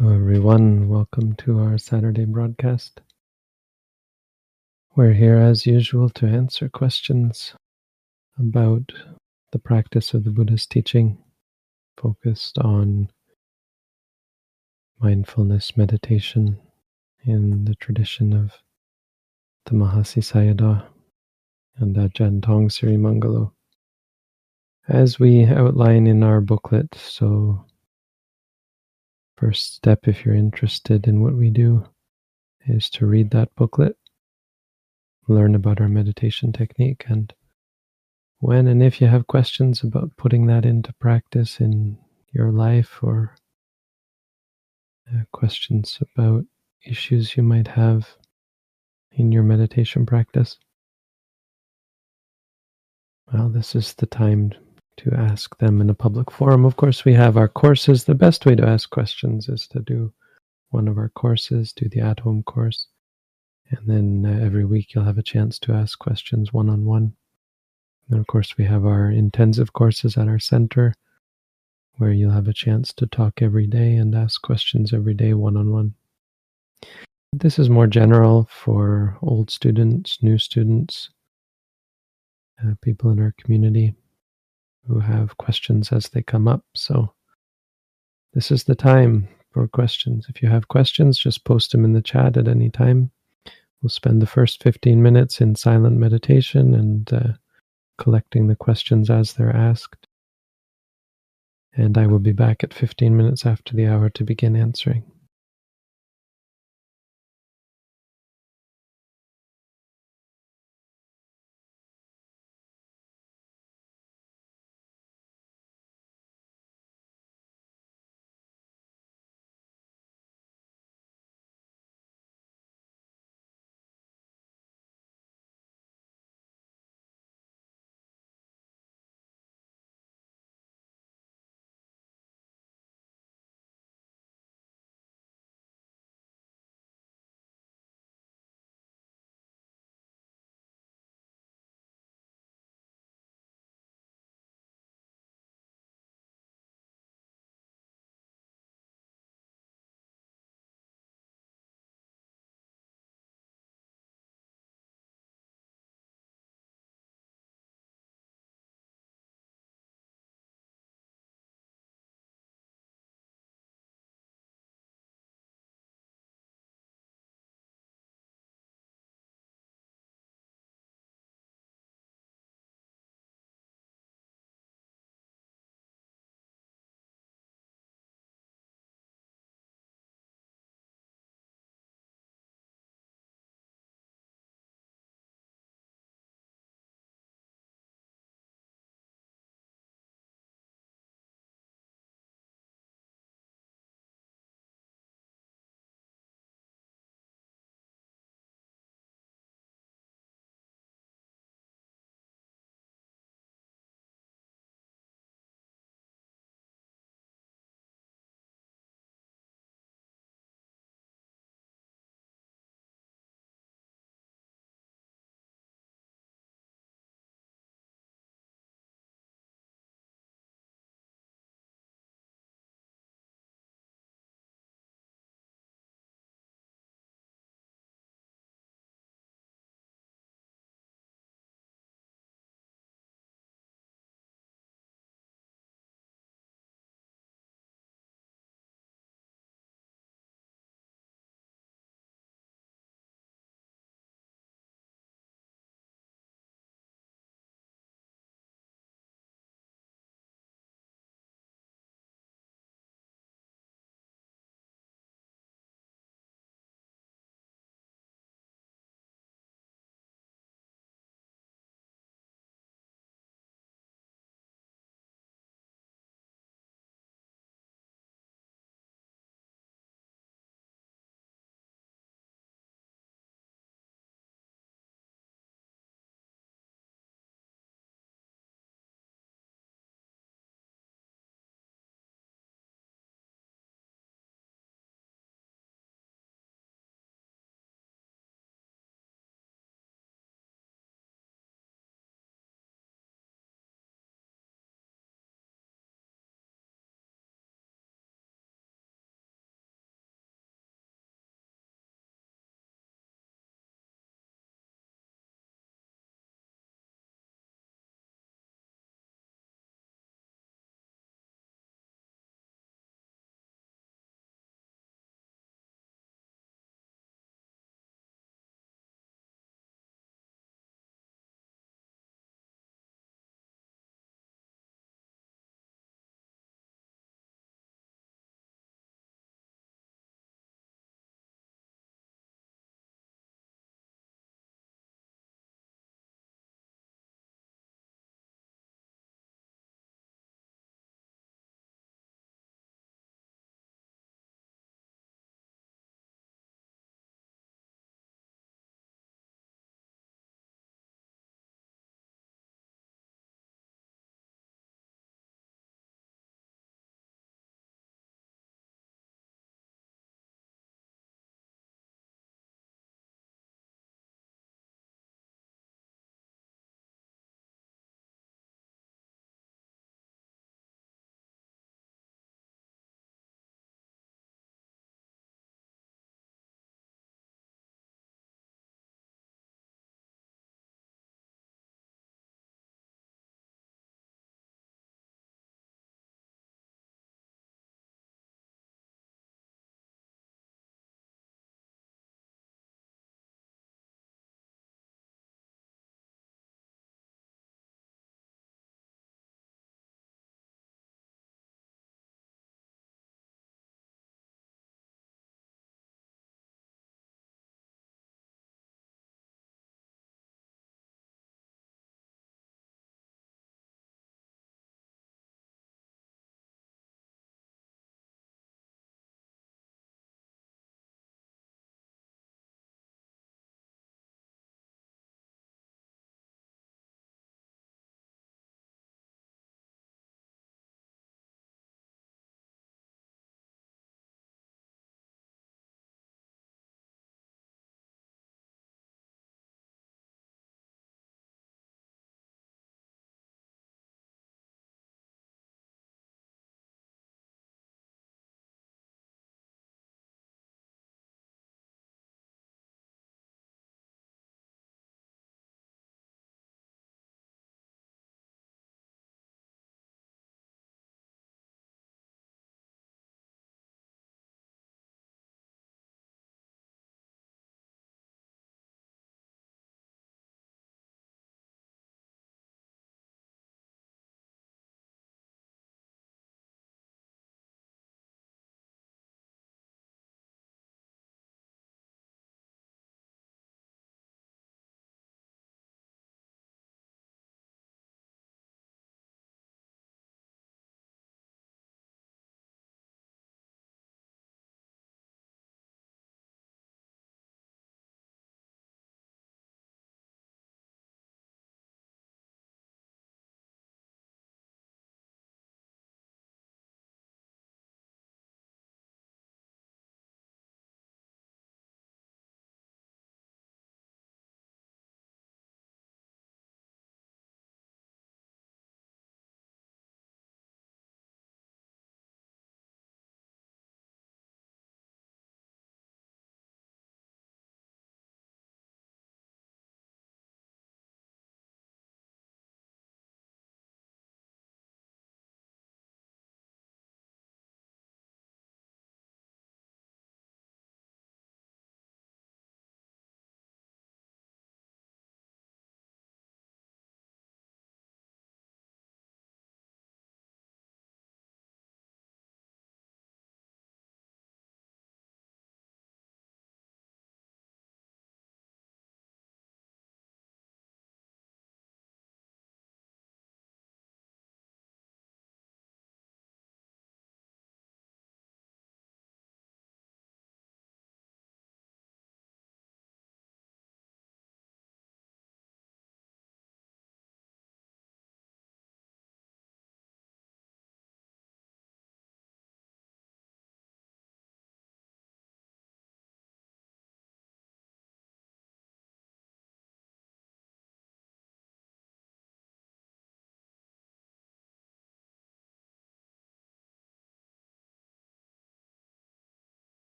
Hello, everyone. Welcome to our Saturday broadcast. We're here as usual to answer questions about the practice of the Buddha's teaching, focused on mindfulness meditation in the tradition of the Mahasi Sayadaw and Ajahn Tong Sirimangalo. As we outline in our booklet, so First step, if you're interested in what we do, is to read that booklet, learn about our meditation technique, and when and if you have questions about putting that into practice in your life or uh, questions about issues you might have in your meditation practice, well, this is the time to ask them in a public forum. Of course, we have our courses. The best way to ask questions is to do one of our courses, do the at home course. And then uh, every week you'll have a chance to ask questions one on one. And of course, we have our intensive courses at our center where you'll have a chance to talk every day and ask questions every day one on one. This is more general for old students, new students, uh, people in our community who have questions as they come up. So this is the time for questions. If you have questions, just post them in the chat at any time. We'll spend the first 15 minutes in silent meditation and uh, collecting the questions as they're asked. And I will be back at 15 minutes after the hour to begin answering.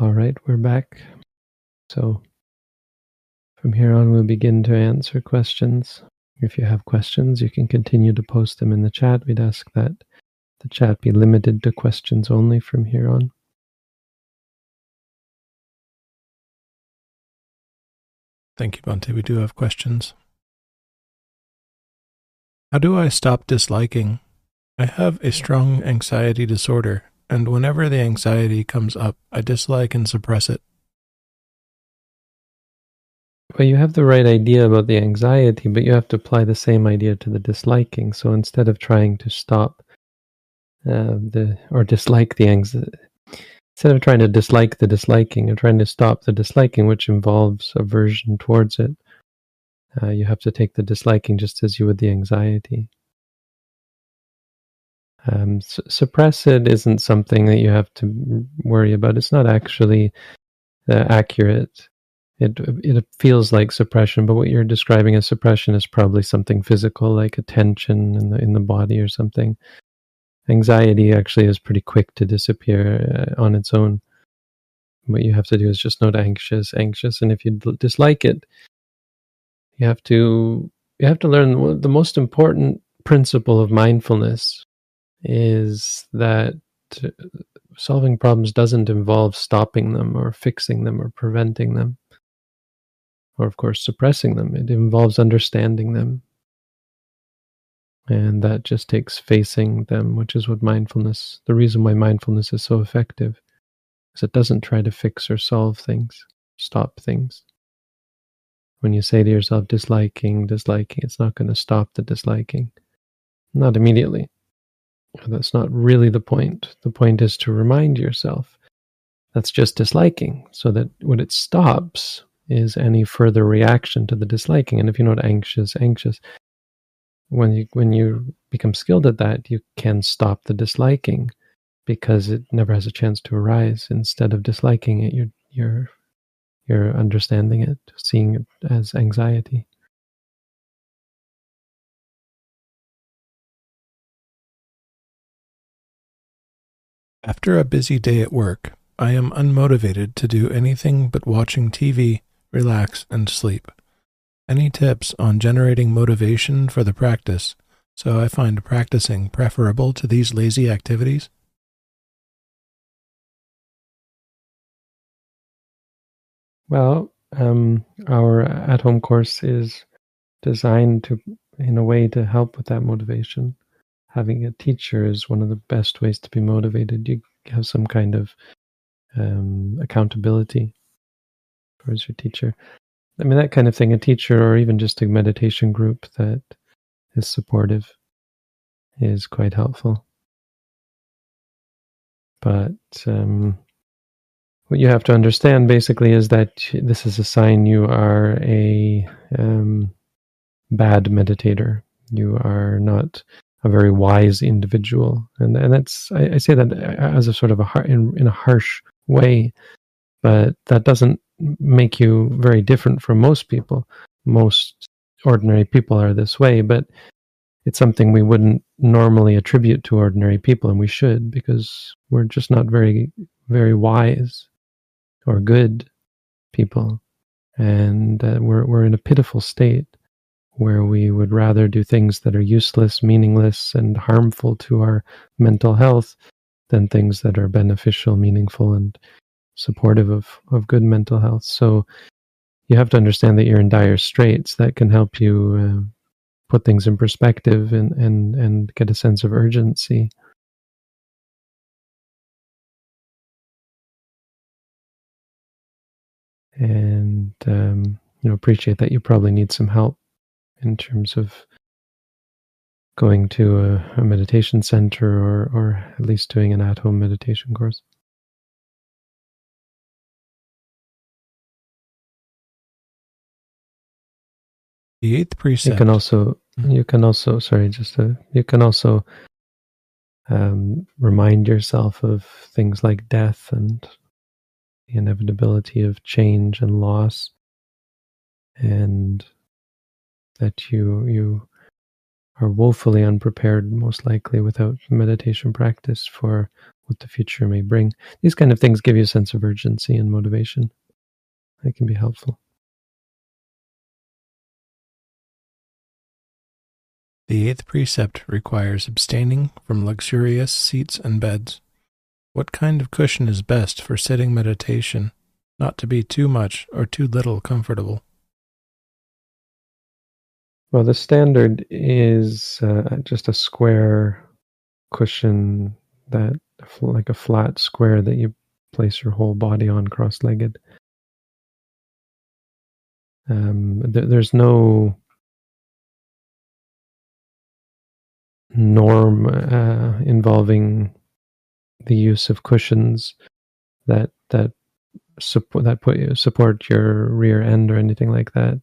All right, we're back. So from here on, we'll begin to answer questions. If you have questions, you can continue to post them in the chat. We'd ask that the chat be limited to questions only from here on. Thank you, Bhante. We do have questions. How do I stop disliking? I have a strong anxiety disorder, and whenever the anxiety comes up, I dislike and suppress it. Well, you have the right idea about the anxiety, but you have to apply the same idea to the disliking. So instead of trying to stop uh, the or dislike the anxiety, instead of trying to dislike the disliking, you're trying to stop the disliking, which involves aversion towards it. Uh, you have to take the disliking just as you would the anxiety. Um, suppress it isn't something that you have to worry about. It's not actually uh, accurate. It it feels like suppression, but what you're describing as suppression is probably something physical, like a tension in the in the body or something. Anxiety actually is pretty quick to disappear uh, on its own. What you have to do is just note anxious, anxious, and if you dislike it, you have to you have to learn the most important principle of mindfulness is that solving problems doesn't involve stopping them or fixing them or preventing them or of course suppressing them. It involves understanding them. And that just takes facing them which is what mindfulness the reason why mindfulness is so effective is it doesn't try to fix or solve things stop things. When you say to yourself disliking disliking it's not going to stop the disliking. Not immediately that's not really the point. The point is to remind yourself that's just disliking, so that when it stops is any further reaction to the disliking. And if you're not anxious, anxious, when you when you become skilled at that, you can stop the disliking because it never has a chance to arise. Instead of disliking it, you're you're you're understanding it, seeing it as anxiety. After a busy day at work, I am unmotivated to do anything but watching TV, relax, and sleep. Any tips on generating motivation for the practice so I find practicing preferable to these lazy activities? Well, um, our at home course is designed to, in a way, to help with that motivation having a teacher is one of the best ways to be motivated. You have some kind of um, accountability towards your teacher. I mean, that kind of thing, a teacher or even just a meditation group that is supportive is quite helpful. But um, what you have to understand basically is that this is a sign you are a um, bad meditator. You are not a very wise individual, and and that's I, I say that as a sort of a in, in a harsh way, but that doesn't make you very different from most people. Most ordinary people are this way, but it's something we wouldn't normally attribute to ordinary people, and we should because we're just not very very wise or good people, and uh, we're we're in a pitiful state where we would rather do things that are useless, meaningless, and harmful to our mental health than things that are beneficial, meaningful, and supportive of, of good mental health. So you have to understand that you're in dire straits. That can help you uh, put things in perspective and, and, and get a sense of urgency. And um, you know, appreciate that you probably need some help in terms of going to a, a meditation center or, or at least doing an at home meditation course. The eighth precept. You can also, mm-hmm. you can also, sorry, just to, you can also um, remind yourself of things like death and the inevitability of change and loss, and that you you are woefully unprepared, most likely without meditation practice, for what the future may bring. These kind of things give you a sense of urgency and motivation. They can be helpful. The eighth precept requires abstaining from luxurious seats and beds. What kind of cushion is best for sitting meditation, not to be too much or too little comfortable? Well, the standard is uh, just a square cushion that, like a flat square that you place your whole body on cross legged. Um, th- there's no norm uh, involving the use of cushions that that support that put support your rear end or anything like that.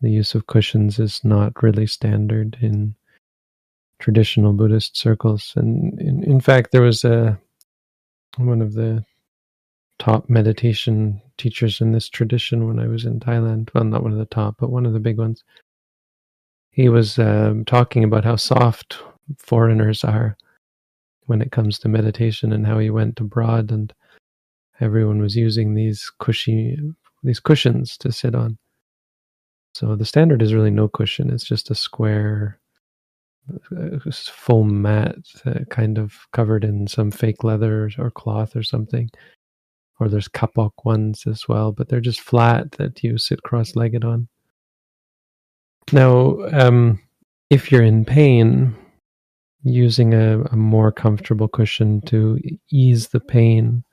The use of cushions is not really standard in traditional Buddhist circles, and in, in fact, there was a one of the top meditation teachers in this tradition when I was in Thailand. Well, not one of the top, but one of the big ones. He was um, talking about how soft foreigners are when it comes to meditation and how he went abroad and everyone was using these cushy these cushions to sit on so the standard is really no cushion. It's just a square uh, foam mat uh, kind of covered in some fake leather or cloth or something. Or there's kapok ones as well but they're just flat that you sit cross-legged on. Now, um, if you're in pain, using a, a, more comfortable cushion to ease the pain,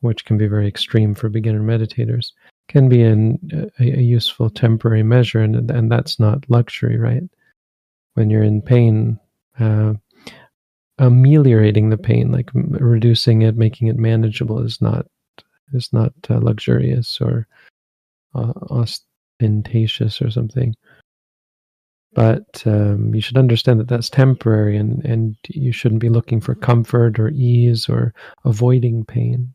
which can be very extreme for beginner meditators, can be an, a, a, useful temporary measure, and, and that's not luxury, right? When you're in pain, uh, ameliorating the pain, like reducing it, making it manageable, is not is not uh, luxurious or uh, ostentatious or something but um, you should understand that that's temporary and, and you shouldn't be looking for comfort or ease or avoiding pain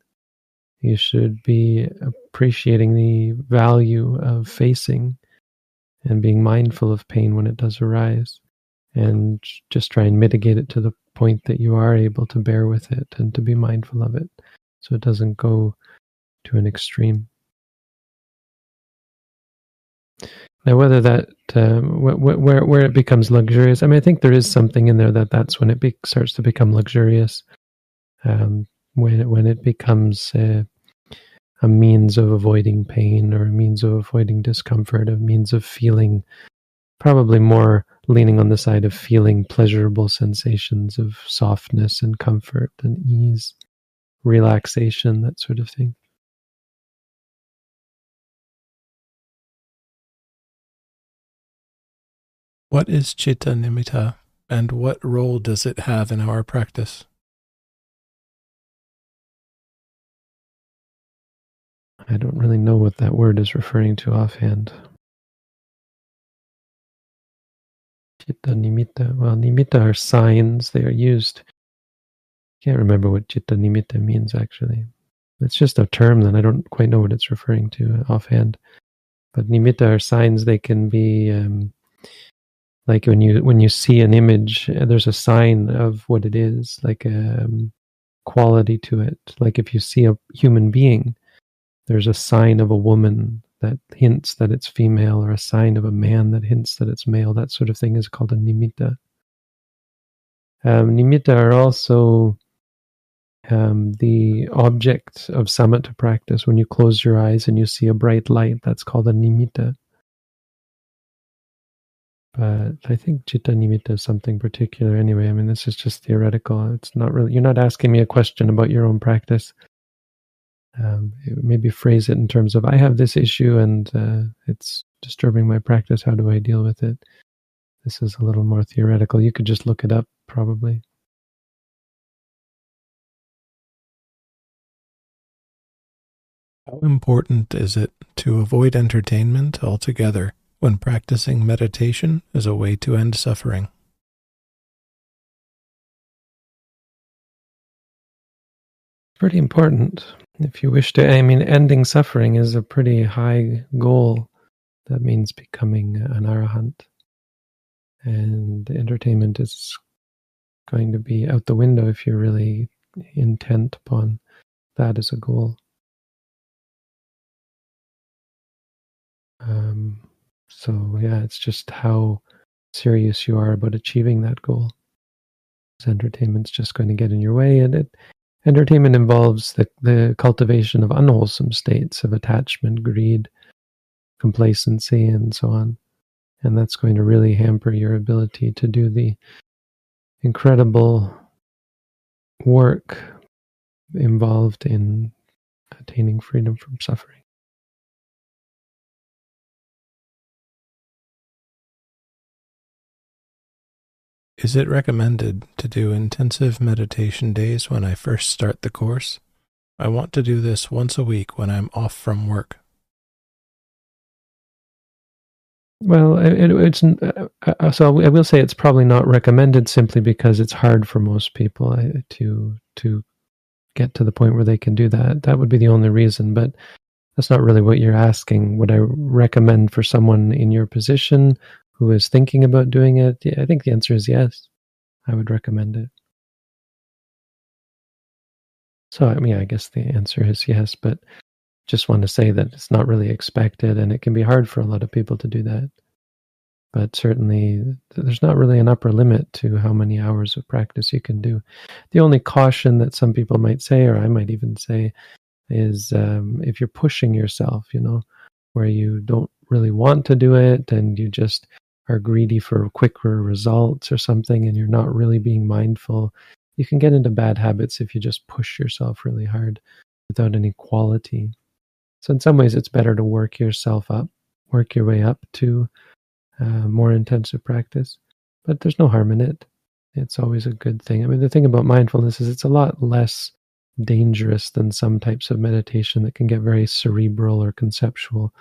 you should be appreciating the value of facing and being mindful of pain when it does arise and just try and mitigate it to the point that you are able to bear with it and to be mindful of it so it doesn't go to an extreme now, whether that um, wh- where where it becomes luxurious, I mean, I think there is something in there that that's when it be- starts to become luxurious. Um, when it, when it becomes uh, a means of avoiding pain or a means of avoiding discomfort, a means of feeling, probably more leaning on the side of feeling pleasurable sensations of softness and comfort and ease, relaxation, that sort of thing. What is chitta nimitta and what role does it have in our practice? I don't really know what that word is referring to offhand. Chitta nimitta. Well, nimitta are signs, they are used. Can't remember what chitta nimitta means actually. It's just a term that I don't quite know what it's referring to offhand. But nimitta are signs, they can be um, like when you when you see an image uh, there's a sign of what it is like a um, quality to it like if you see a human being there's a sign of a woman that hints that it's female or a sign of a man that hints that it's male that sort of thing is called a nimitta um, nimitta are also um, the object of samatha practice when you close your eyes and you see a bright light that's called a nimitta but I think chitta nimitta is something particular anyway. I mean, this is just theoretical. It's not really, you're not asking me a question about your own practice. Um, maybe phrase it in terms of, I have this issue and uh, it's disturbing my practice. How do I deal with it? This is a little more theoretical. You could just look it up, probably. How important is it to avoid entertainment altogether when practicing meditation as a way to end suffering. Pretty important. If you wish to, I mean, ending suffering is a pretty high goal. That means becoming an arahant. And entertainment is going to be out the window if you're really intent upon that as a goal. Um, so yeah, it's just how serious you are about achieving that goal. Entertainment's just going to get in your way, and it entertainment involves the, the cultivation of unwholesome states of attachment, greed, complacency, and so on. And that's going to really hamper your ability to do the incredible work involved in attaining freedom from suffering. Is it recommended to do intensive meditation days when I first start the course? I want to do this once a week when I'm off from work. Well, it, it's uh, uh, so I will say it's probably not recommended simply because it's hard for most people to to get to the point where they can do that. That would be the only reason, but that's not really what you're asking. Would I recommend for someone in your position who is thinking about doing it? I think the answer is yes. I would recommend it. So, I mean, I guess the answer is yes, but just want to say that it's not really expected and it can be hard for a lot of people to do that. But certainly, there's not really an upper limit to how many hours of practice you can do. The only caution that some people might say, or I might even say, is um, if you're pushing yourself, you know, where you don't really want to do it and you just are greedy for quicker results or something and you're not really being mindful, you can get into bad habits if you just push yourself really hard without any quality. So, in some ways, it's better to work yourself up, work your way up to uh, more intensive practice, but there's no harm in it. It's always a good thing. I mean, the thing about mindfulness is it's a lot less dangerous than some types of meditation that can get very cerebral or conceptual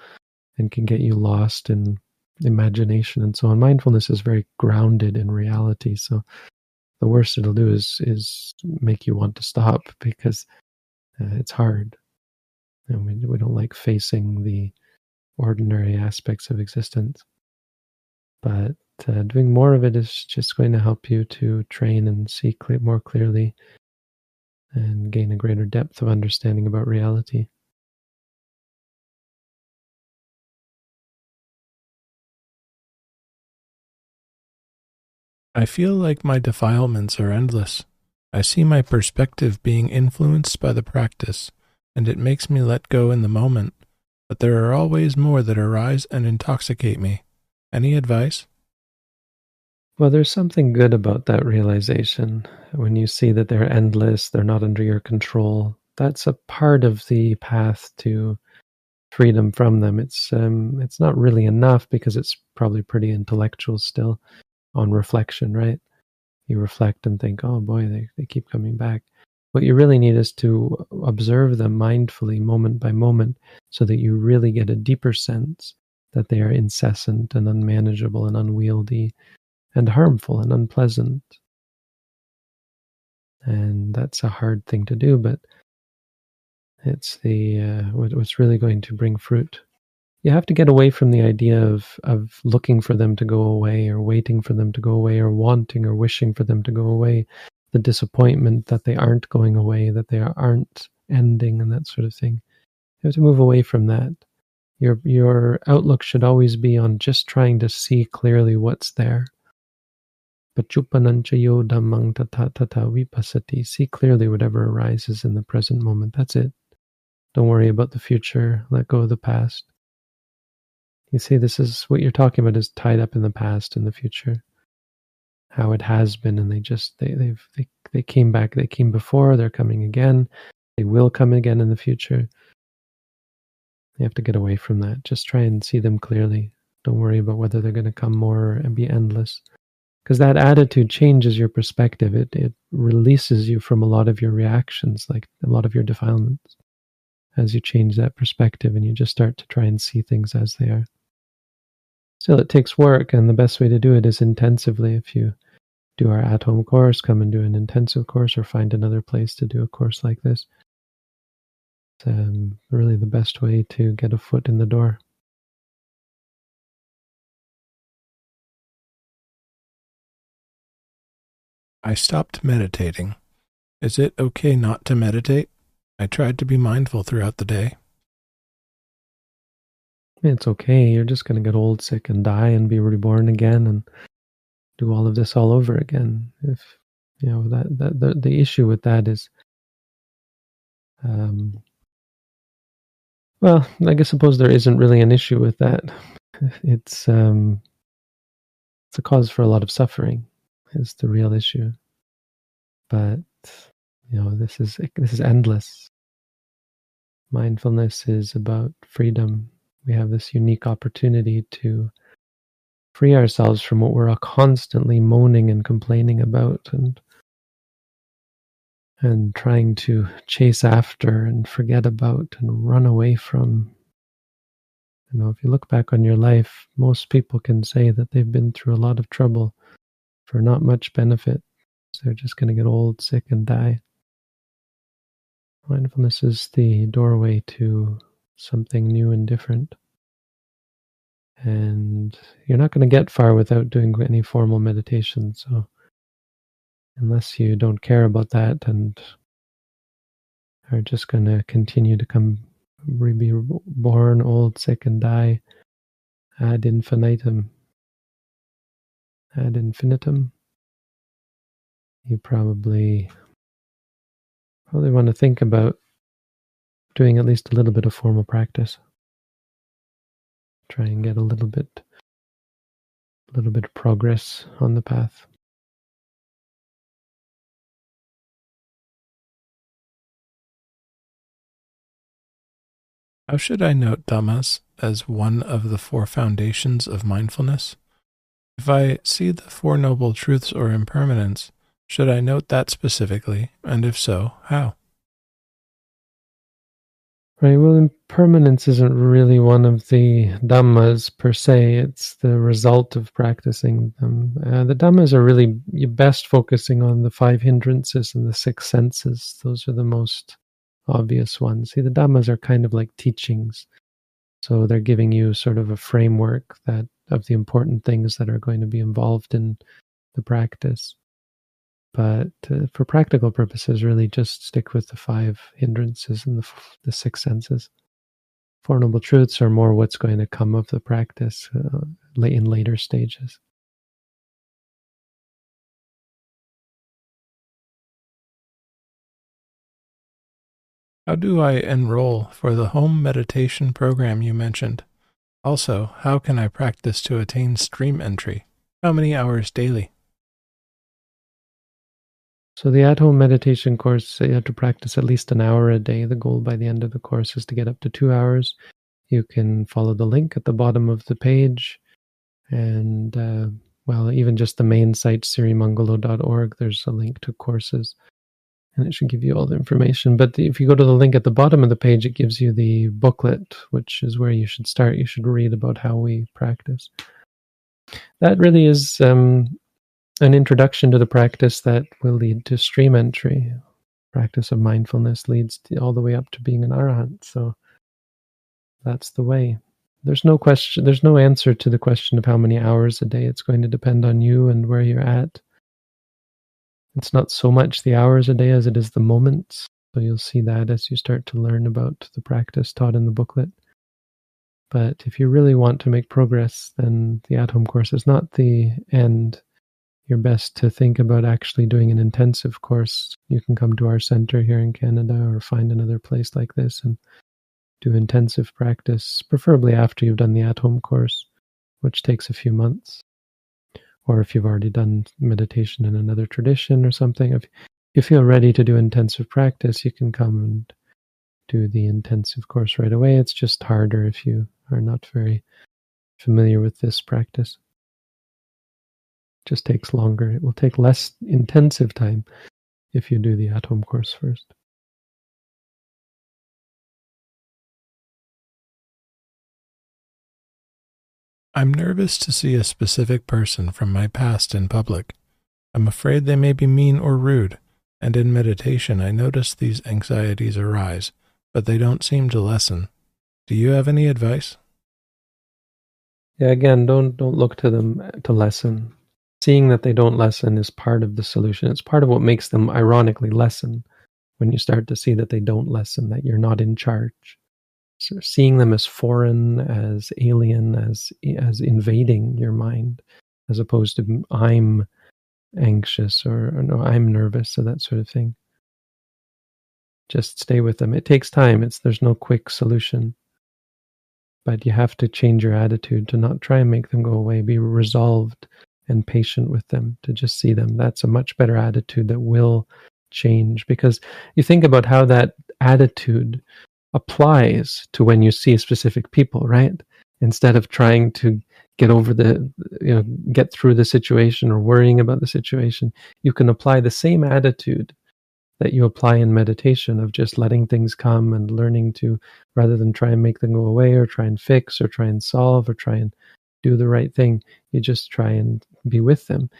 and can get you lost in imagination and so on. Mindfulness is very grounded in reality. So the worst it'll do is is make you want to stop because uh, it's hard. And we we don't like facing the ordinary aspects of existence. But uh, doing more of it is just going to help you to train and see more clearly and gain a greater depth of understanding about reality. I feel like my defilements are endless. I see my perspective being influenced by the practice, and it makes me let go in the moment, but there are always more that arise and intoxicate me. Any advice? Well, there's something good about that realization. When you see that they're endless, they're not under your control, that's a part of the path to freedom from them. It's um, it's not really enough because it's probably pretty intellectual still on reflection, right? You reflect and think, oh boy, they, they keep coming back. What you really need is to observe them mindfully, moment by moment, so that you really get a deeper sense that they are incessant and unmanageable and unwieldy and harmful and unpleasant. And that's a hard thing to do, but it's the uh, what's really going to bring fruit you have to get away from the idea of of looking for them to go away or waiting for them to go away or wanting or wishing for them to go away the disappointment that they aren't going away that they aren't ending and that sort of thing you have to move away from that your your outlook should always be on just trying to see clearly what's there See clearly whatever arises in the present moment. That's it. Don't worry about the future. Let go of the past. You see, this is what you're talking about is tied up in the past and the future. How it has been, and they just they they've they they came back. They came before. They're coming again. They will come again in the future. You have to get away from that. Just try and see them clearly. Don't worry about whether they're going to come more and be endless. Because that attitude changes your perspective. It it releases you from a lot of your reactions, like a lot of your defilements, as you change that perspective and you just start to try and see things as they are. Still, it takes work, and the best way to do it is intensively. If you do our at home course, come and do an intensive course, or find another place to do a course like this. It's um, really the best way to get a foot in the door. I stopped meditating. Is it okay not to meditate? I tried to be mindful throughout the day. It's okay. You're just going to get old, sick, and die and be reborn again and do all of this all over again. If you know that, that the, the issue with that is um well, I guess suppose there isn't really an issue with that. It's um it's a cause for a lot of suffering is the real issue. But you know, this is this is endless. Mindfulness is about freedom. We have this unique opportunity to free ourselves from what we're constantly moaning and complaining about and and trying to chase after and forget about and run away from. You know, if you look back on your life, most people can say that they've been through a lot of trouble for not much benefit. So they're just going to get old, sick, and die. Mindfulness is the doorway to something new and different. And you're not going to get far without doing any formal meditation. So, unless you don't care about that and are just going to continue to come be born, old, sick, and die ad infinitum, ad infinitum, you probably probably want to think about doing at least a little bit of formal practice. Try and get a little bit a little bit of progress on the path. How should I note Dhammas as one of the four foundations of mindfulness? If I see the Four Noble Truths or impermanence, should I note that specifically, and if so, how? Right, well, impermanence isn't really one of the Dhammas per se, it's the result of practicing them. Uh, the Dhammas are really best focusing on the five hindrances and the six senses. Those are the most obvious ones. See, the Dhammas are kind of like teachings. So they're giving you sort of a framework that of the important things that are going to be involved in the practice. But uh, for practical purposes, really just stick with the five hindrances and the, the six senses. Four Noble Truths are more what's going to come of the practice uh, in later stages. How do I enroll for the home meditation program you mentioned? Also, how can I practice to attain stream entry? How many hours daily? So, the at home meditation course, you have to practice at least an hour a day. The goal by the end of the course is to get up to two hours. You can follow the link at the bottom of the page. And, uh, well, even just the main site, sirimangalo.org, there's a link to courses and it should give you all the information. But if you go to the link at the bottom of the page, it gives you the booklet, which is where you should start. You should read about how we practice. That really is um, an introduction to the practice that will lead to stream entry. Practice of mindfulness leads to, all the way up to being an arahant. So that's the way. There's no question. There's no answer to the question of how many hours a day. It's going to depend on you and where you're at it's not so much the hours a day as it is the moments. So you'll see that as you start to learn about the practice taught in the booklet. But if you really want to make progress, then the at home course is not the end. You're best to think about actually doing an intensive course. You can come to our center here in Canada or find another place like this and do intensive practice, preferably after you've done the at home course, which takes a few months or if you've already done meditation in another tradition or something, if you feel ready to do intensive practice, you can come and do the intensive course right away. It's just harder if you are not very familiar with this practice. Just takes longer. It will take less intensive time if you do the at home course first. I'm nervous to see a specific person from my past in public. I'm afraid they may be mean or rude, and in meditation I notice these anxieties arise, but they don't seem to lessen. Do you have any advice? Yeah, again, don't don't look to them to lessen. Seeing that they don't lessen is part of the solution. It's part of what makes them ironically lessen when you start to see that they don't lessen, that you're not in charge. So seeing them as foreign, as alien, as as invading your mind, as opposed to I'm anxious or, or no, I'm nervous or that sort of thing. Just stay with them. It takes time. It's there's no quick solution. But you have to change your attitude to not try and make them go away. Be resolved and patient with them to just see them. That's a much better attitude that will change because you think about how that attitude applies to when you see specific people, right? Instead of trying to get over the, you know, get through the situation or worrying about the situation, you can apply the same attitude that you apply in meditation of just letting things come and learning to rather than try and make them go away or try and fix or try and solve or try and do the right thing you just try and be with them.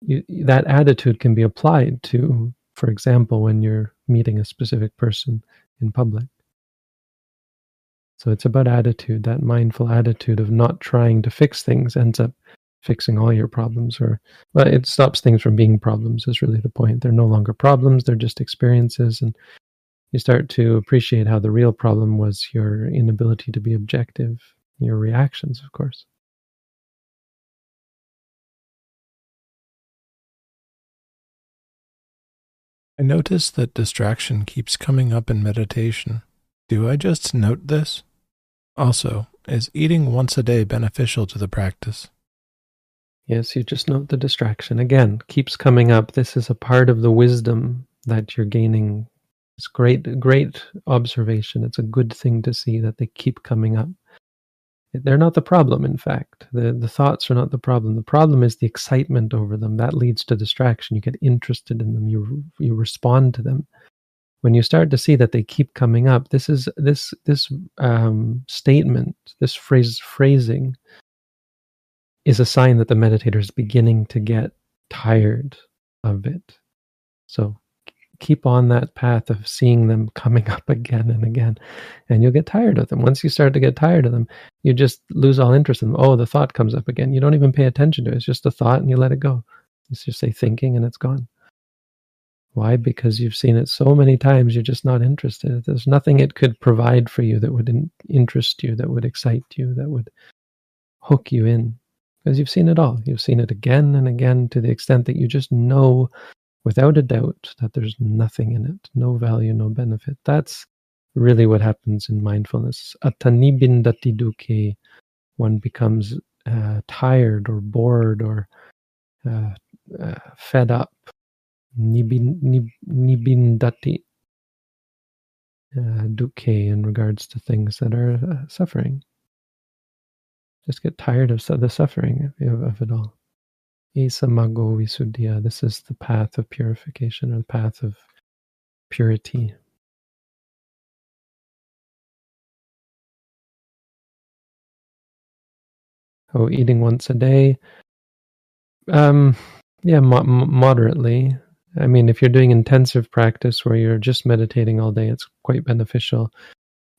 You, that attitude can be applied to for example when you're meeting a specific person in public. So it's about attitude. That mindful attitude of not trying to fix things ends up fixing all your problems or well it stops things from being problems is really the point. They're no longer problems they're just experiences and you start to appreciate how the real problem was your inability to be objective your reactions of course I notice that distraction keeps coming up in meditation. Do I just note this? Also, is eating once a day beneficial to the practice? Yes, you just note the distraction. Again, keeps coming up. This is a part of the wisdom that you're gaining. It's great, great observation. It's a good thing to see that they keep coming up. They're not the problem, in fact. The, the thoughts are not the problem. The problem is the excitement over them. That leads to distraction. You get interested in them, you, you respond to them. When you start to see that they keep coming up, this is this this um, statement, this phrase phrasing is a sign that the meditator is beginning to get tired of it. So keep on that path of seeing them coming up again and again, and you'll get tired of them. Once you start to get tired of them, you just lose all interest in them. Oh, the thought comes up again. You don't even pay attention to it. It's just a thought and you let it go. It's just say thinking and it's gone. Why? Because you've seen it so many times, you're just not interested. There's nothing it could provide for you that would in- interest you, that would excite you, that would hook you in because you've seen it all. You've seen it again and again to the extent that you just know without a doubt that there's nothing in it, no value, no benefit. That's really what happens in mindfulness. Atanibindati dukkhe, one becomes uh, tired or bored or uh, uh, fed up. Nibin, nib, nibindati uh, dukkhe in regards to things that are uh, suffering just get tired of the suffering of it all. Esa maggo visuddhiya. This is the path of purification or the path of purity. Oh, eating once a day. Um, yeah, mo- moderately. I mean, if you're doing intensive practice where you're just meditating all day, it's quite beneficial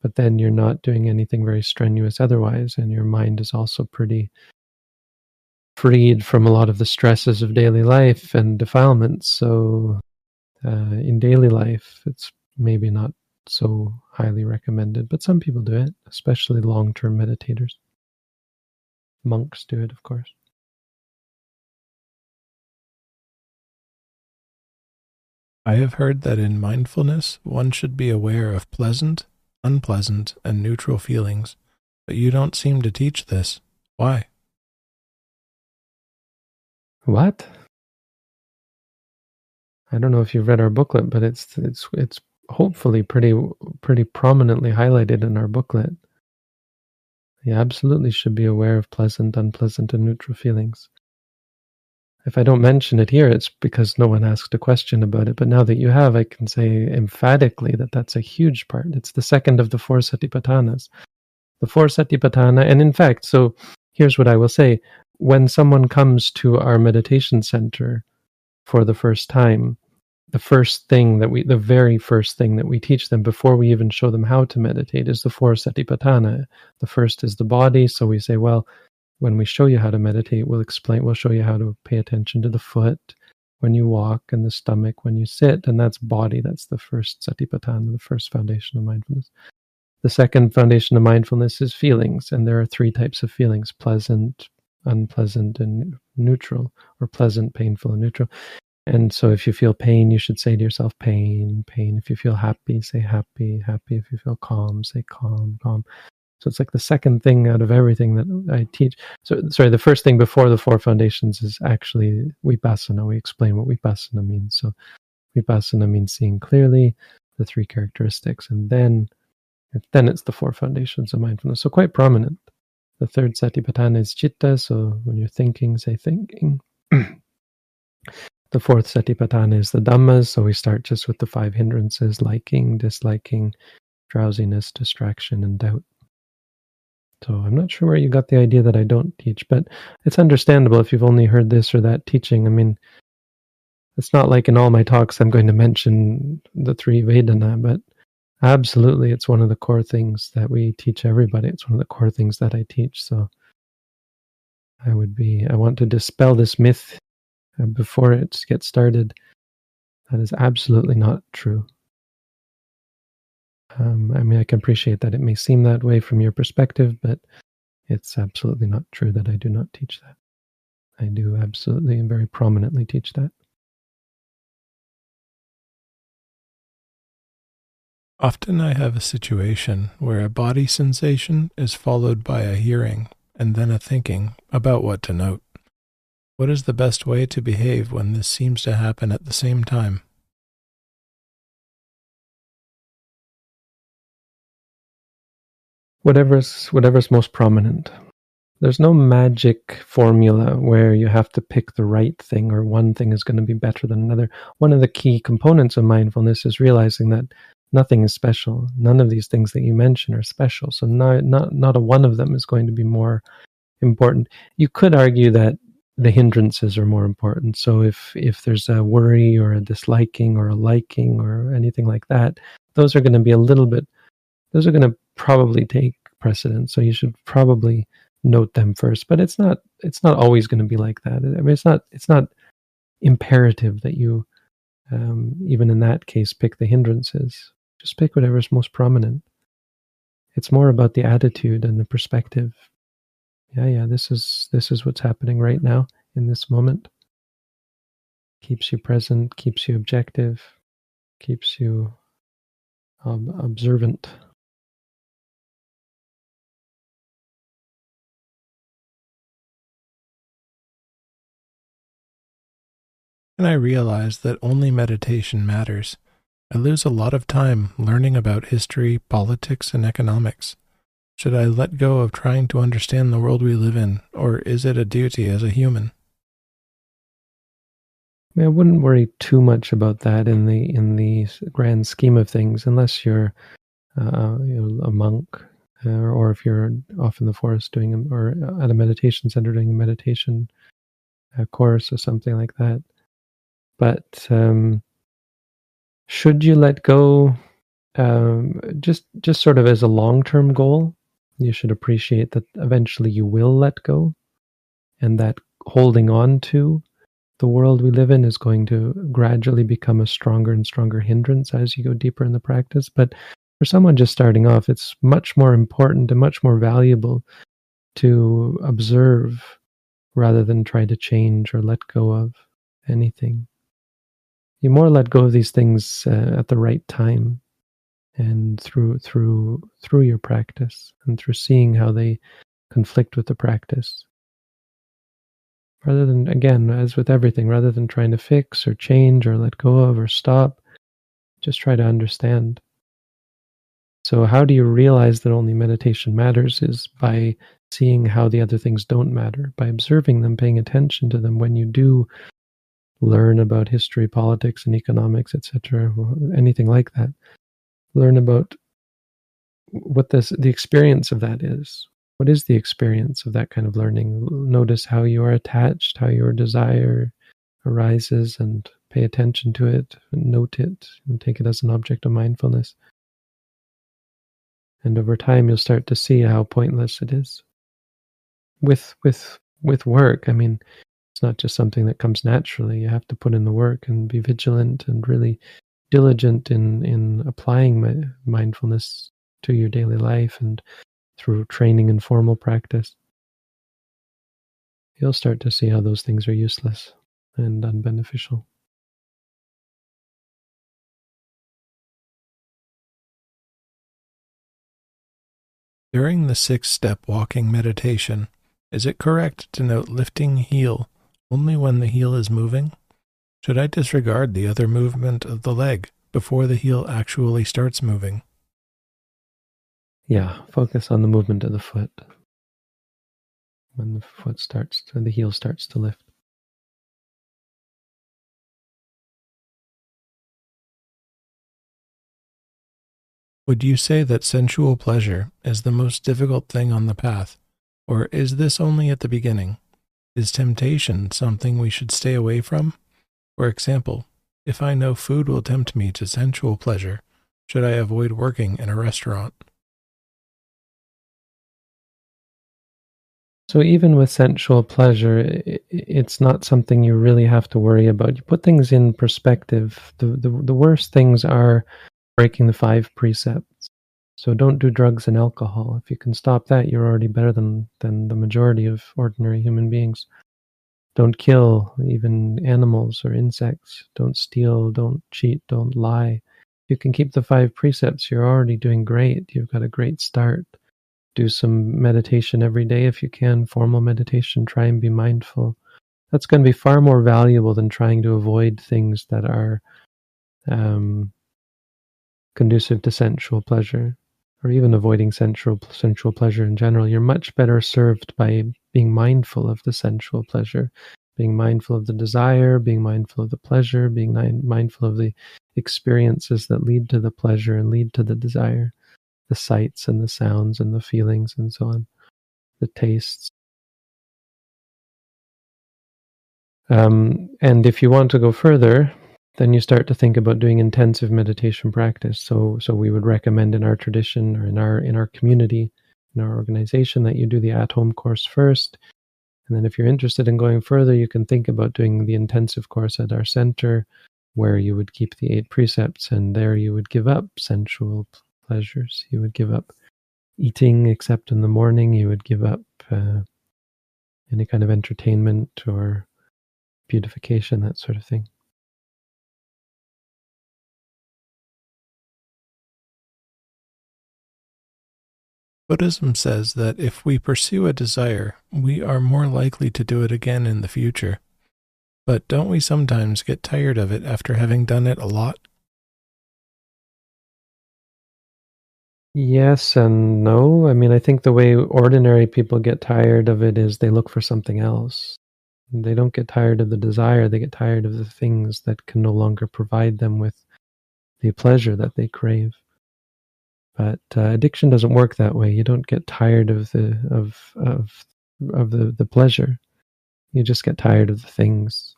but then you're not doing anything very strenuous otherwise, and your mind is also pretty freed from a lot of the stresses of daily life and defilements. So, uh, in daily life, it's maybe not so highly recommended, but some people do it, especially long term meditators. Monks do it, of course. I have heard that in mindfulness, one should be aware of pleasant unpleasant, and neutral feelings, but you don't seem to teach this. Why? What? I don't know if you've read our booklet, but it's it's it's hopefully pretty pretty prominently highlighted in our booklet. You absolutely should be aware of pleasant, unpleasant, and neutral feelings. If I don't mention it here, it's because no one asked a question about it. But now that you have, I can say emphatically that that's a huge part. It's the second of the four satipatthanas. The four satipatthana, and in fact, so here's what I will say. When someone comes to our meditation center for the first time, the first thing that we, the very first thing that we teach them before we even show them how to meditate is the four satipatthana. The first is the body. So we say, well, when we show you how to meditate, we'll explain, we'll show you how to pay attention to the foot when you walk and the stomach when you sit. And that's body. That's the first satipatthana, the first foundation of mindfulness. The second foundation of mindfulness is feelings. And there are three types of feelings pleasant, unpleasant, and neutral, or pleasant, painful, and neutral. And so if you feel pain, you should say to yourself, pain, pain. If you feel happy, say happy, happy. If you feel calm, say calm, calm. So it's like the second thing out of everything that I teach. So sorry, the first thing before the four foundations is actually vipassana. We explain what vipassana means. So vipassana means seeing clearly the three characteristics, and then then it's the four foundations of mindfulness. So quite prominent. The third satipatthana is chitta. So when you're thinking, say thinking. the fourth satipatthana is the dhammas. So we start just with the five hindrances: liking, disliking, drowsiness, distraction, and doubt. So I'm not sure where you got the idea that I don't teach, but it's understandable if you've only heard this or that teaching. I mean, it's not like in all my talks I'm going to mention the three Vedana, but absolutely it's one of the core things that we teach everybody. It's one of the core things that I teach. So I would be, I want to dispel this myth uh, before it gets started. That is absolutely not true. Um, I mean, I can appreciate that it may seem that way from your perspective, but it's absolutely not true that I do not teach that. I do absolutely and very prominently teach that. Often I have a situation where a body sensation is followed by a hearing and then a thinking about what to note. What is the best way to behave when this seems to happen at the same time? whatever's whatever's most prominent. There's no magic formula where you have to pick the right thing or one thing is going to be better than another. One of the key components of mindfulness is realizing that nothing is special. None of these things that you mention are special. So not not not a one of them is going to be more important. You could argue that the hindrances are more important. So if if there's a worry or a disliking or a liking or anything like that, those are going to be a little bit those are going to probably take precedence. So you should probably note them first. But it's not it's not always going to be like that. I mean, it's not it's not imperative that you um, even in that case pick the hindrances. Just pick whatever's most prominent. It's more about the attitude and the perspective. Yeah, yeah, this is this is what's happening right now in this moment. Keeps you present, keeps you objective, keeps you um, observant. and I realize that only meditation matters, I lose a lot of time learning about history, politics, and economics. Should I let go of trying to understand the world we live in, or is it a duty as a human? I, mean, I wouldn't worry too much about that in the in the grand scheme of things, unless you're uh, a monk, uh, or if you're off in the forest doing, or at a meditation center doing a meditation uh, course or something like that. But um, should you let go? Um, just just sort of as a long term goal, you should appreciate that eventually you will let go, and that holding on to the world we live in is going to gradually become a stronger and stronger hindrance as you go deeper in the practice. But for someone just starting off, it's much more important and much more valuable to observe rather than try to change or let go of anything you more let go of these things uh, at the right time and through through through your practice and through seeing how they conflict with the practice. Rather than again as with everything rather than trying to fix or change or let go of or stop just try to understand. So how do you realize that only meditation matters is by seeing how the other things don't matter by observing them paying attention to them when you do learn about history, politics, and economics, etc., anything like that. Learn about what this the experience of that is. What is the experience of that kind of learning? Notice how you are attached, how your desire arises, and pay attention to it, note it, and take it as an object of mindfulness. And over time, you'll start to see how pointless it is. with with with work, I mean, it's not just something that comes naturally. You have to put in the work and be vigilant and really diligent in in applying mindfulness to your daily life and through training and formal practice. You'll start to see how those things are useless and unbeneficial. During the six step walking meditation, is it correct to note lifting heel only when the heel is moving? Should I disregard the other movement of the leg before the heel actually starts moving? Yeah, focus on the movement of the foot. When the foot starts to, the heel starts to lift. Would you say that sensual pleasure is the most difficult thing on the path, or is this only at the beginning? Is temptation something we should stay away from? For example, if I know food will tempt me to sensual pleasure, should I avoid working in a restaurant? So even with sensual pleasure, it's not something you really have to worry about. You put things in perspective. The, the, the worst things are breaking the five precepts. So don't do drugs and alcohol. If you can stop that, you're already better than, than the majority of ordinary human beings. Don't kill even animals or insects. Don't steal, don't cheat, don't lie. If you can keep the five precepts, you're already doing great. You've got a great start. Do some meditation every day if you can, formal meditation. Try and be mindful. That's going to be far more valuable than trying to avoid things that are um, conducive to sensual pleasure or even avoiding sensual sensual pleasure in general you're much better served by being mindful of the sensual pleasure being mindful of the desire being mindful of the pleasure being mindful of the experiences that lead to the pleasure and lead to the desire the sights and the sounds and the feelings and so on the tastes. Um, and if you want to go further then you start to think about doing intensive meditation practice. So, so we would recommend in our tradition or in our in our community, in our organization, that you do the at-home course first, and then if you're interested in going further, you can think about doing the intensive course at our center, where you would keep the eight precepts, and there you would give up sensual pleasures. You would give up eating, except in the morning. You would give up uh, any kind of entertainment or beautification, that sort of thing. Buddhism says that if we pursue a desire, we are more likely to do it again in the future. But don't we sometimes get tired of it after having done it a lot? Yes and no. I mean, I think the way ordinary people get tired of it is they look for something else. They don't get tired of the desire, they get tired of the things that can no longer provide them with the pleasure that they crave. But uh, addiction doesn't work that way. You don't get tired of the of of of the the pleasure. You just get tired of the things.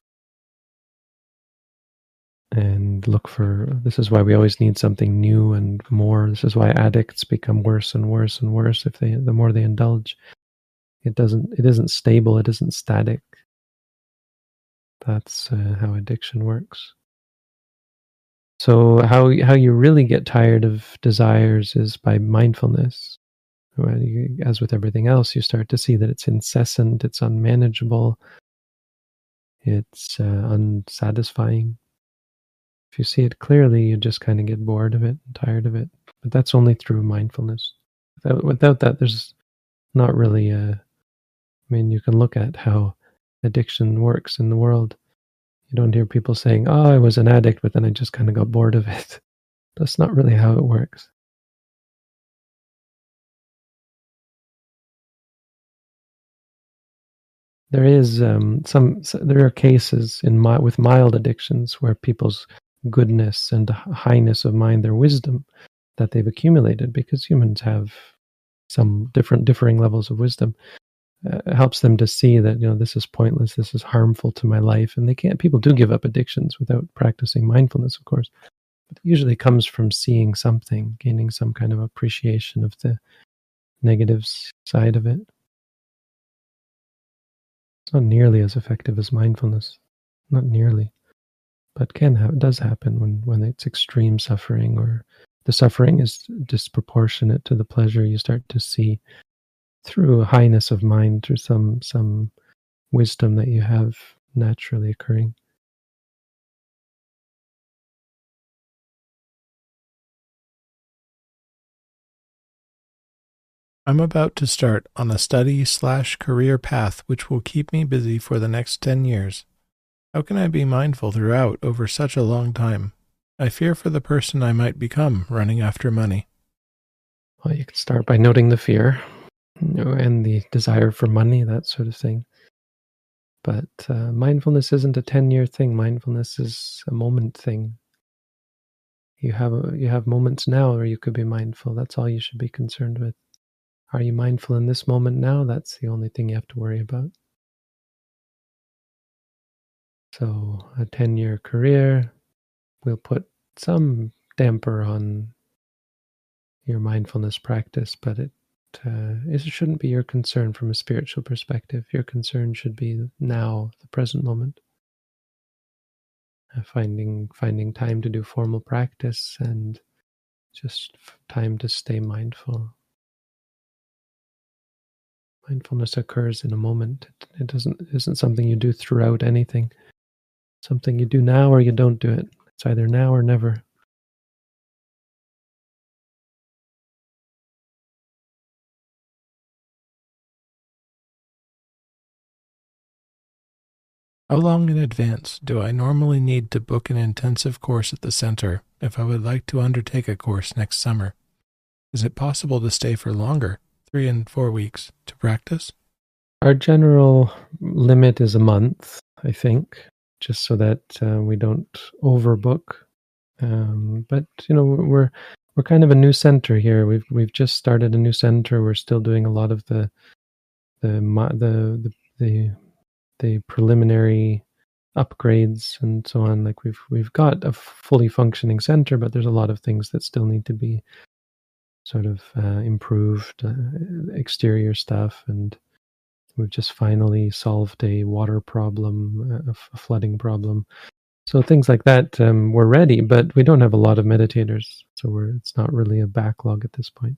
And look for this is why we always need something new and more. This is why addicts become worse and worse and worse if they the more they indulge. It doesn't it isn't stable. It isn't static. That's uh, how addiction works so how how you really get tired of desires is by mindfulness. As with everything else, you start to see that it's incessant, it's unmanageable, it's uh, unsatisfying. If you see it clearly, you just kind of get bored of it and tired of it. But that's only through mindfulness. Without, without that, there's not really a. I mean, you can look at how addiction works in the world you don't hear people saying, "Oh, I was an addict, but then I just kind of got bored of it." That's not really how it works. There is um, some. There are cases in my, with mild addictions where people's goodness and highness of mind, their wisdom that they've accumulated, because humans have some different differing levels of wisdom uh, helps them to see that you know this is pointless this is harmful to my life and they can't people do give up addictions without practicing mindfulness of course but it usually comes from seeing something gaining some kind of appreciation of the negative side of it It's not nearly as effective as mindfulness. Not nearly. But can does happen when, when it's extreme suffering or the suffering is disproportionate to the pleasure. You start to see through highness of mind, through some some wisdom that you have naturally occurring. I'm about to start on a study slash career path which will keep me busy for the next 10 years. How can I be mindful throughout over such a long time? I fear for the person I might become running after money. Well, you can start by noting the fear and the desire for money, that sort of thing. But uh, mindfulness isn't a 10 year thing, mindfulness is a moment thing. You have, you have moments now where you could be mindful. That's all you should be concerned with. Are you mindful in this moment now? That's the only thing you have to worry about. So, a 10 year career will put some damper on your mindfulness practice, but it, uh, it shouldn't be your concern from a spiritual perspective. Your concern should be now, the present moment. Uh, finding finding time to do formal practice and just time to stay mindful mindfulness occurs in a moment. It, it doesn't isn't something you do throughout anything. Something you do now or you don't do it. It's either now or never. How long in advance do I normally need to book an intensive course at the center if I would like to undertake a course next summer? Is it possible to stay for longer? three and four weeks to practice? Our general limit is a month, I think, just so that uh, we don't overbook. Um, but you know, we're we're kind of a new center here. We've we've just started a new center. We're still doing a lot of the the the the the, the preliminary upgrades and so on. Like we've we've got a fully functioning center, but there's a lot of things that still need to be sort of uh, improved uh, exterior stuff. And we've just finally solved a water problem uh, a flooding problem. So things like that um, we're ready but we don't have a lot of meditators so we're it's not really a backlog at this point.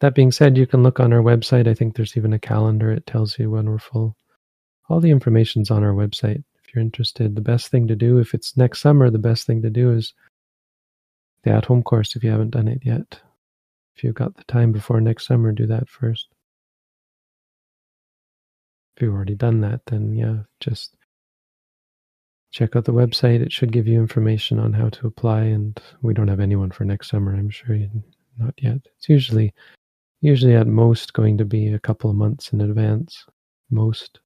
That being said you can look on our website. I think there's even a calendar. It tells you when we're full all the information's on our website if you're interested the best thing to do if it's next summer the best thing to do is the at home course if you haven't done it yet if you've got the time before next summer, do that first. If you've already done that, then yeah, just check out the website. It should give you information on how to apply. And we don't have anyone for next summer, I'm sure. Not yet. It's usually, usually at most going to be a couple of months in advance. Most.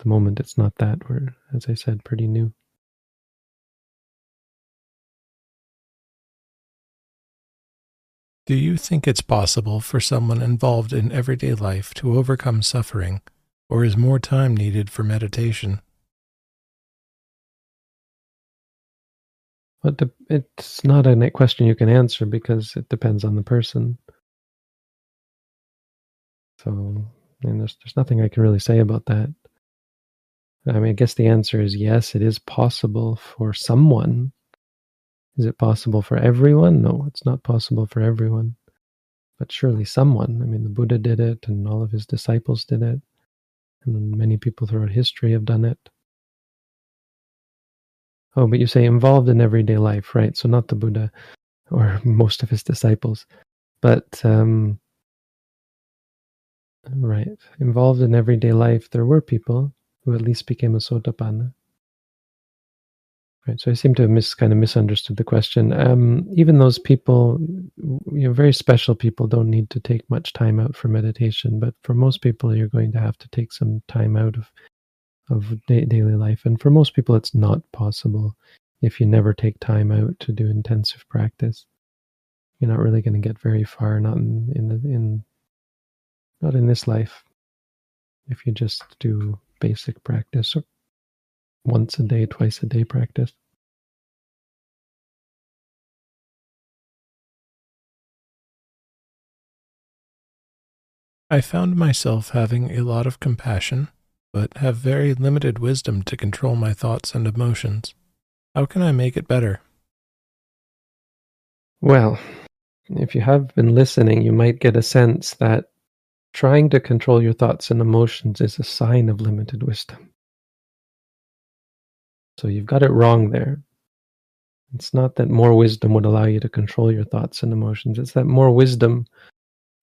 The moment, it's not that. We're, as I said, pretty new. Do you think it's possible for someone involved in everyday life to overcome suffering, or is more time needed for meditation? But it's not a question you can answer because it depends on the person. So, I mean, there's there's nothing I can really say about that. I mean, I guess the answer is yes. It is possible for someone is it possible for everyone? No, it's not possible for everyone. But surely someone. I mean, the Buddha did it, and all of his disciples did it, and many people throughout history have done it. Oh, but you say involved in everyday life, right? So not the Buddha or most of his disciples, but um, right, involved in everyday life. There were people who at least became a sotapanna. Right. So I seem to have mis, kind of misunderstood the question. Um, even those people, you know, very special people don't need to take much time out for meditation, but for most people, you're going to have to take some time out of of da- daily life. And for most people, it's not possible if you never take time out to do intensive practice. You're not really going to get very far, not in in, in not in this life. If you just do basic practice once a day, twice a day practice. I found myself having a lot of compassion, but have very limited wisdom to control my thoughts and emotions. How can I make it better? Well, if you have been listening, you might get a sense that trying to control your thoughts and emotions is a sign of limited wisdom. So you've got it wrong there. It's not that more wisdom would allow you to control your thoughts and emotions, it's that more wisdom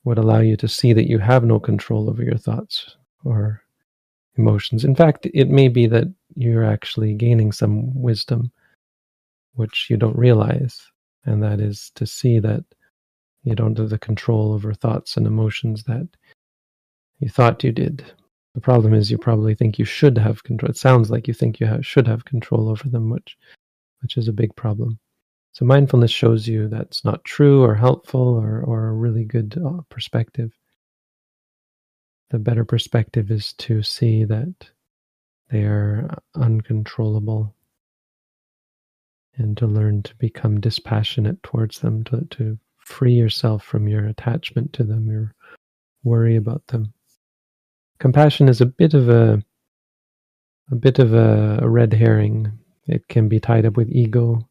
would allow you to see that you have no control over your thoughts or emotions. In fact, it may be that you're actually gaining some wisdom which you don't realize, and that is to see that you don't have the control over thoughts and emotions that you thought you did. The problem is you probably think you should have control. It sounds like you think you have, should have control over them, which which is a big problem. So mindfulness shows you that's not true or helpful or, or a really good uh, perspective. The better perspective is to see that they are uncontrollable and to learn to become dispassionate towards them, to, to free yourself from your attachment to them, your worry about them. Compassion is a bit of a a bit of a, red herring. It can be tied up with ego.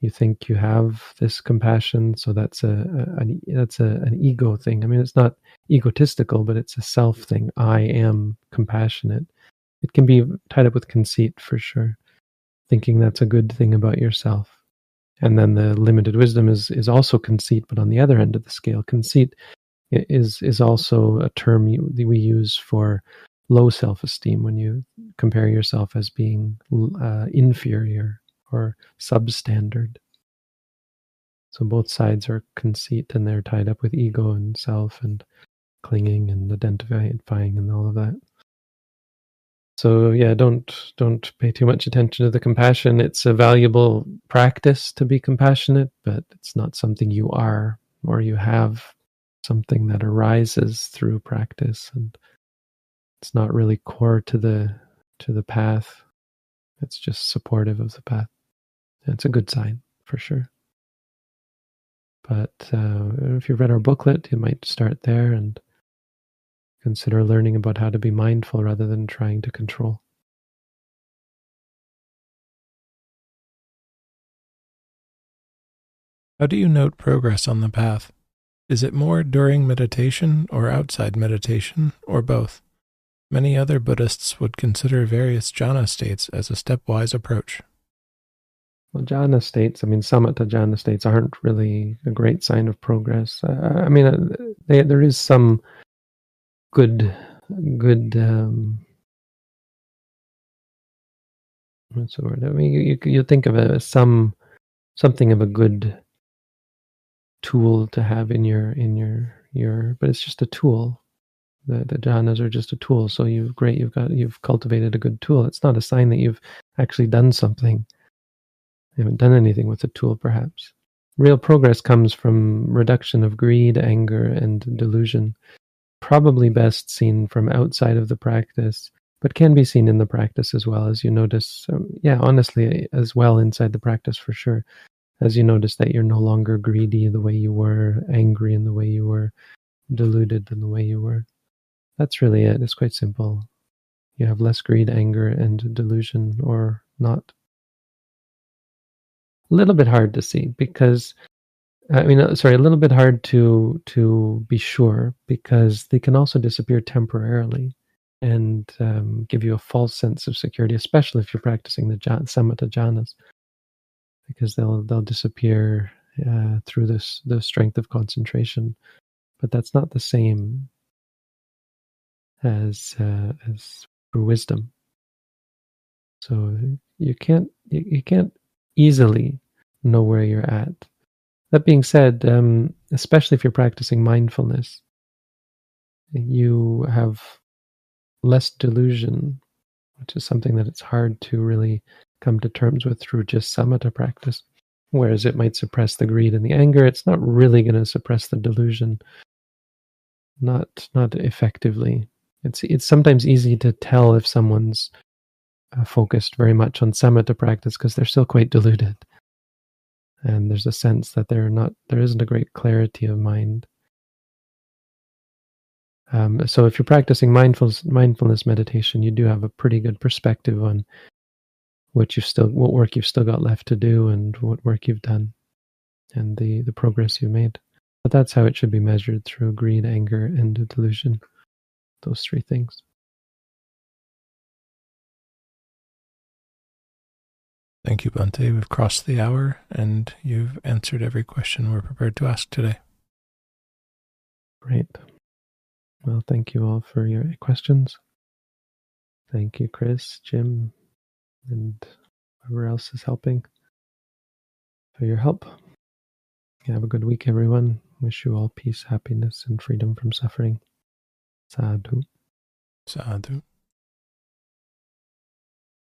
You think you have this compassion so that's a, a an, that's a, an ego thing. I mean it's not egotistical but it's a self thing. I am compassionate. It can be tied up with conceit for sure. Thinking that's a good thing about yourself. And then the limited wisdom is is also conceit but on the other end of the scale conceit is is also a term you, we use for low self-esteem when you compare yourself as being uh, inferior or substandard. So both sides are conceit and they're tied up with ego and self and clinging and identifying and all of that. So yeah, don't don't pay too much attention to the compassion. It's a valuable practice to be compassionate, but it's not something you are or you have something that arises through practice and it's not really core to the to the path. It's just supportive of the path. It's a good sign for sure. But uh, if you've read our booklet, you might start there and consider learning about how to be mindful rather than trying to control. How do you note progress on the path? Is it more during meditation or outside meditation, or both? Many other Buddhists would consider various jhana states as a stepwise approach. Well, jhana states, I mean, samatha jhana states aren't really a great sign of progress. Uh, I mean, uh, they, there is some good, good. Um, what's the word? I mean, you you, you think of as some something of a good tool to have in your in your your, but it's just a tool. The the jhanas are just a tool. So you've great, you've got you've cultivated a good tool. It's not a sign that you've actually done something you haven't done anything with the tool, perhaps. Real progress comes from reduction of greed, anger, and delusion. Probably best seen from outside of the practice, but can be seen in the practice as well as you notice. Um, yeah, honestly, as well inside the practice for sure. As you notice that you're no longer greedy the way you were, angry in the way you were, deluded in the way you were. That's really it. It's quite simple. You have less greed, anger, and delusion, or not a little bit hard to see because I mean, uh, sorry, a little bit hard to to be sure because they can also disappear temporarily and um, give you a false sense of security, especially if you're practicing the samatha jhanas, because they'll they'll disappear uh, through this the strength of concentration, but that's not the same as uh, as wisdom. So you can't you, you can't easily know where you're at. That being said, um, especially if you're practicing mindfulness, you have less delusion, which is something that it's hard to really come to terms with through just samatha practice. Whereas it might suppress the greed and the anger, it's not really going to suppress the delusion. Not not effectively. It's it's sometimes easy to tell if someone's uh, focused very much on samatha practice because they're still quite deluded and there's a sense that there not there isn't a great clarity of mind Um, so if you're practicing mindfulness, mindfulness meditation, you do have a pretty good perspective on what you've still, what work you've still got left to do, and what work you've done, and the the progress you've made. But that's how it should be measured through greed, anger, and delusion. Those three things. Thank you, Bhante. We've crossed the hour and you've answered every question we're prepared to ask today. Great. Well, thank you all for your questions. Thank you, Chris, Jim, and whoever else is helping for your help. Have a good week, everyone. Wish you all peace, happiness, and freedom from suffering. Sadhu. Sadhu.